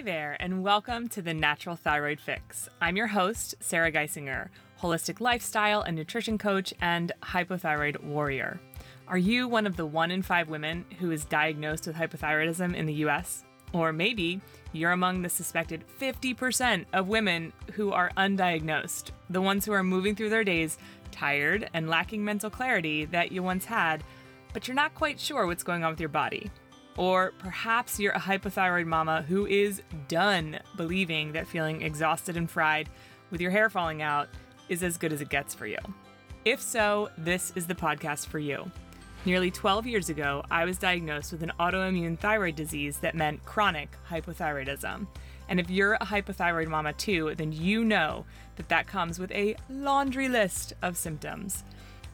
Hey there, and welcome to the Natural Thyroid Fix. I'm your host, Sarah Geissinger, holistic lifestyle and nutrition coach and hypothyroid warrior. Are you one of the one in five women who is diagnosed with hypothyroidism in the US? Or maybe you're among the suspected 50% of women who are undiagnosed, the ones who are moving through their days tired and lacking mental clarity that you once had, but you're not quite sure what's going on with your body. Or perhaps you're a hypothyroid mama who is done believing that feeling exhausted and fried with your hair falling out is as good as it gets for you. If so, this is the podcast for you. Nearly 12 years ago, I was diagnosed with an autoimmune thyroid disease that meant chronic hypothyroidism. And if you're a hypothyroid mama too, then you know that that comes with a laundry list of symptoms.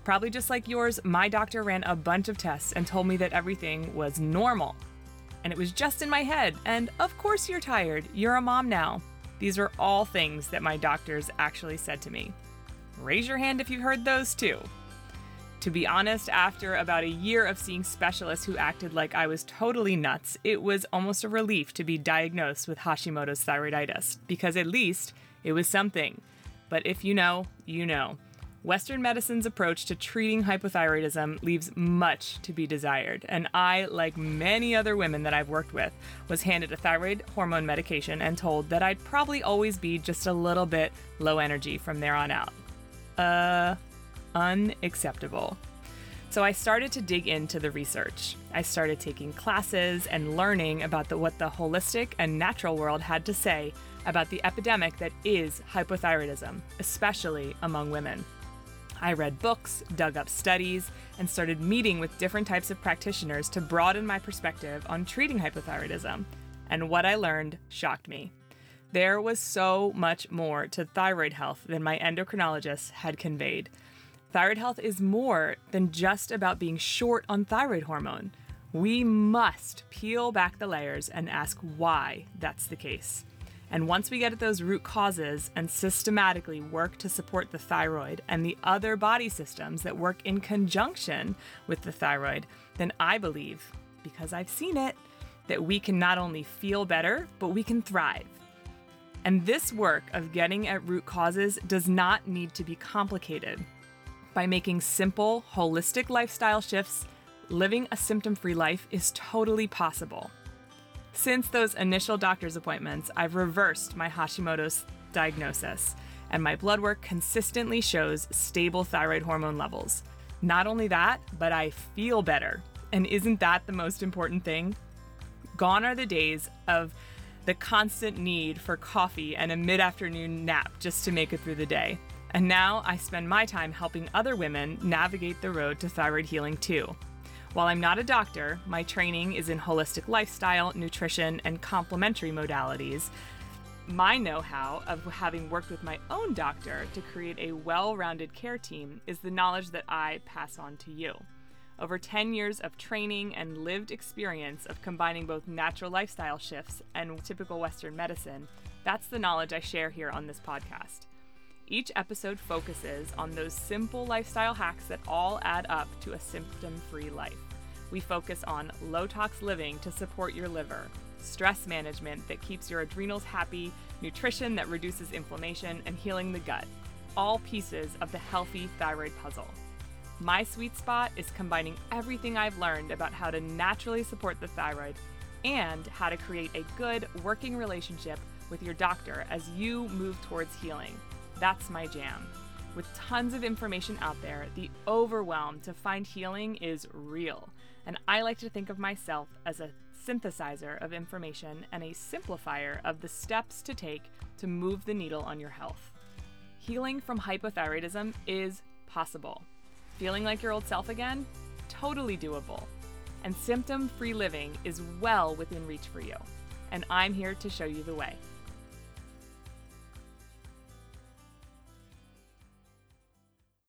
Probably just like yours, my doctor ran a bunch of tests and told me that everything was normal. And it was just in my head. And of course, you're tired. You're a mom now. These are all things that my doctors actually said to me. Raise your hand if you've heard those too. To be honest, after about a year of seeing specialists who acted like I was totally nuts, it was almost a relief to be diagnosed with Hashimoto's thyroiditis, because at least it was something. But if you know, you know. Western medicine's approach to treating hypothyroidism leaves much to be desired, and I, like many other women that I've worked with, was handed a thyroid hormone medication and told that I'd probably always be just a little bit low energy from there on out. Uh, unacceptable. So I started to dig into the research. I started taking classes and learning about the, what the holistic and natural world had to say about the epidemic that is hypothyroidism, especially among women. I read books, dug up studies, and started meeting with different types of practitioners to broaden my perspective on treating hypothyroidism. And what I learned shocked me. There was so much more to thyroid health than my endocrinologist had conveyed. Thyroid health is more than just about being short on thyroid hormone. We must peel back the layers and ask why that's the case. And once we get at those root causes and systematically work to support the thyroid and the other body systems that work in conjunction with the thyroid, then I believe, because I've seen it, that we can not only feel better, but we can thrive. And this work of getting at root causes does not need to be complicated. By making simple, holistic lifestyle shifts, living a symptom free life is totally possible. Since those initial doctor's appointments, I've reversed my Hashimoto's diagnosis, and my blood work consistently shows stable thyroid hormone levels. Not only that, but I feel better. And isn't that the most important thing? Gone are the days of the constant need for coffee and a mid afternoon nap just to make it through the day. And now I spend my time helping other women navigate the road to thyroid healing too. While I'm not a doctor, my training is in holistic lifestyle, nutrition, and complementary modalities. My know how of having worked with my own doctor to create a well rounded care team is the knowledge that I pass on to you. Over 10 years of training and lived experience of combining both natural lifestyle shifts and typical Western medicine, that's the knowledge I share here on this podcast. Each episode focuses on those simple lifestyle hacks that all add up to a symptom free life. We focus on low tox living to support your liver, stress management that keeps your adrenals happy, nutrition that reduces inflammation, and healing the gut. All pieces of the healthy thyroid puzzle. My sweet spot is combining everything I've learned about how to naturally support the thyroid and how to create a good working relationship with your doctor as you move towards healing. That's my jam. With tons of information out there, the overwhelm to find healing is real. And I like to think of myself as a synthesizer of information and a simplifier of the steps to take to move the needle on your health. Healing from hypothyroidism is possible. Feeling like your old self again? Totally doable. And symptom free living is well within reach for you. And I'm here to show you the way.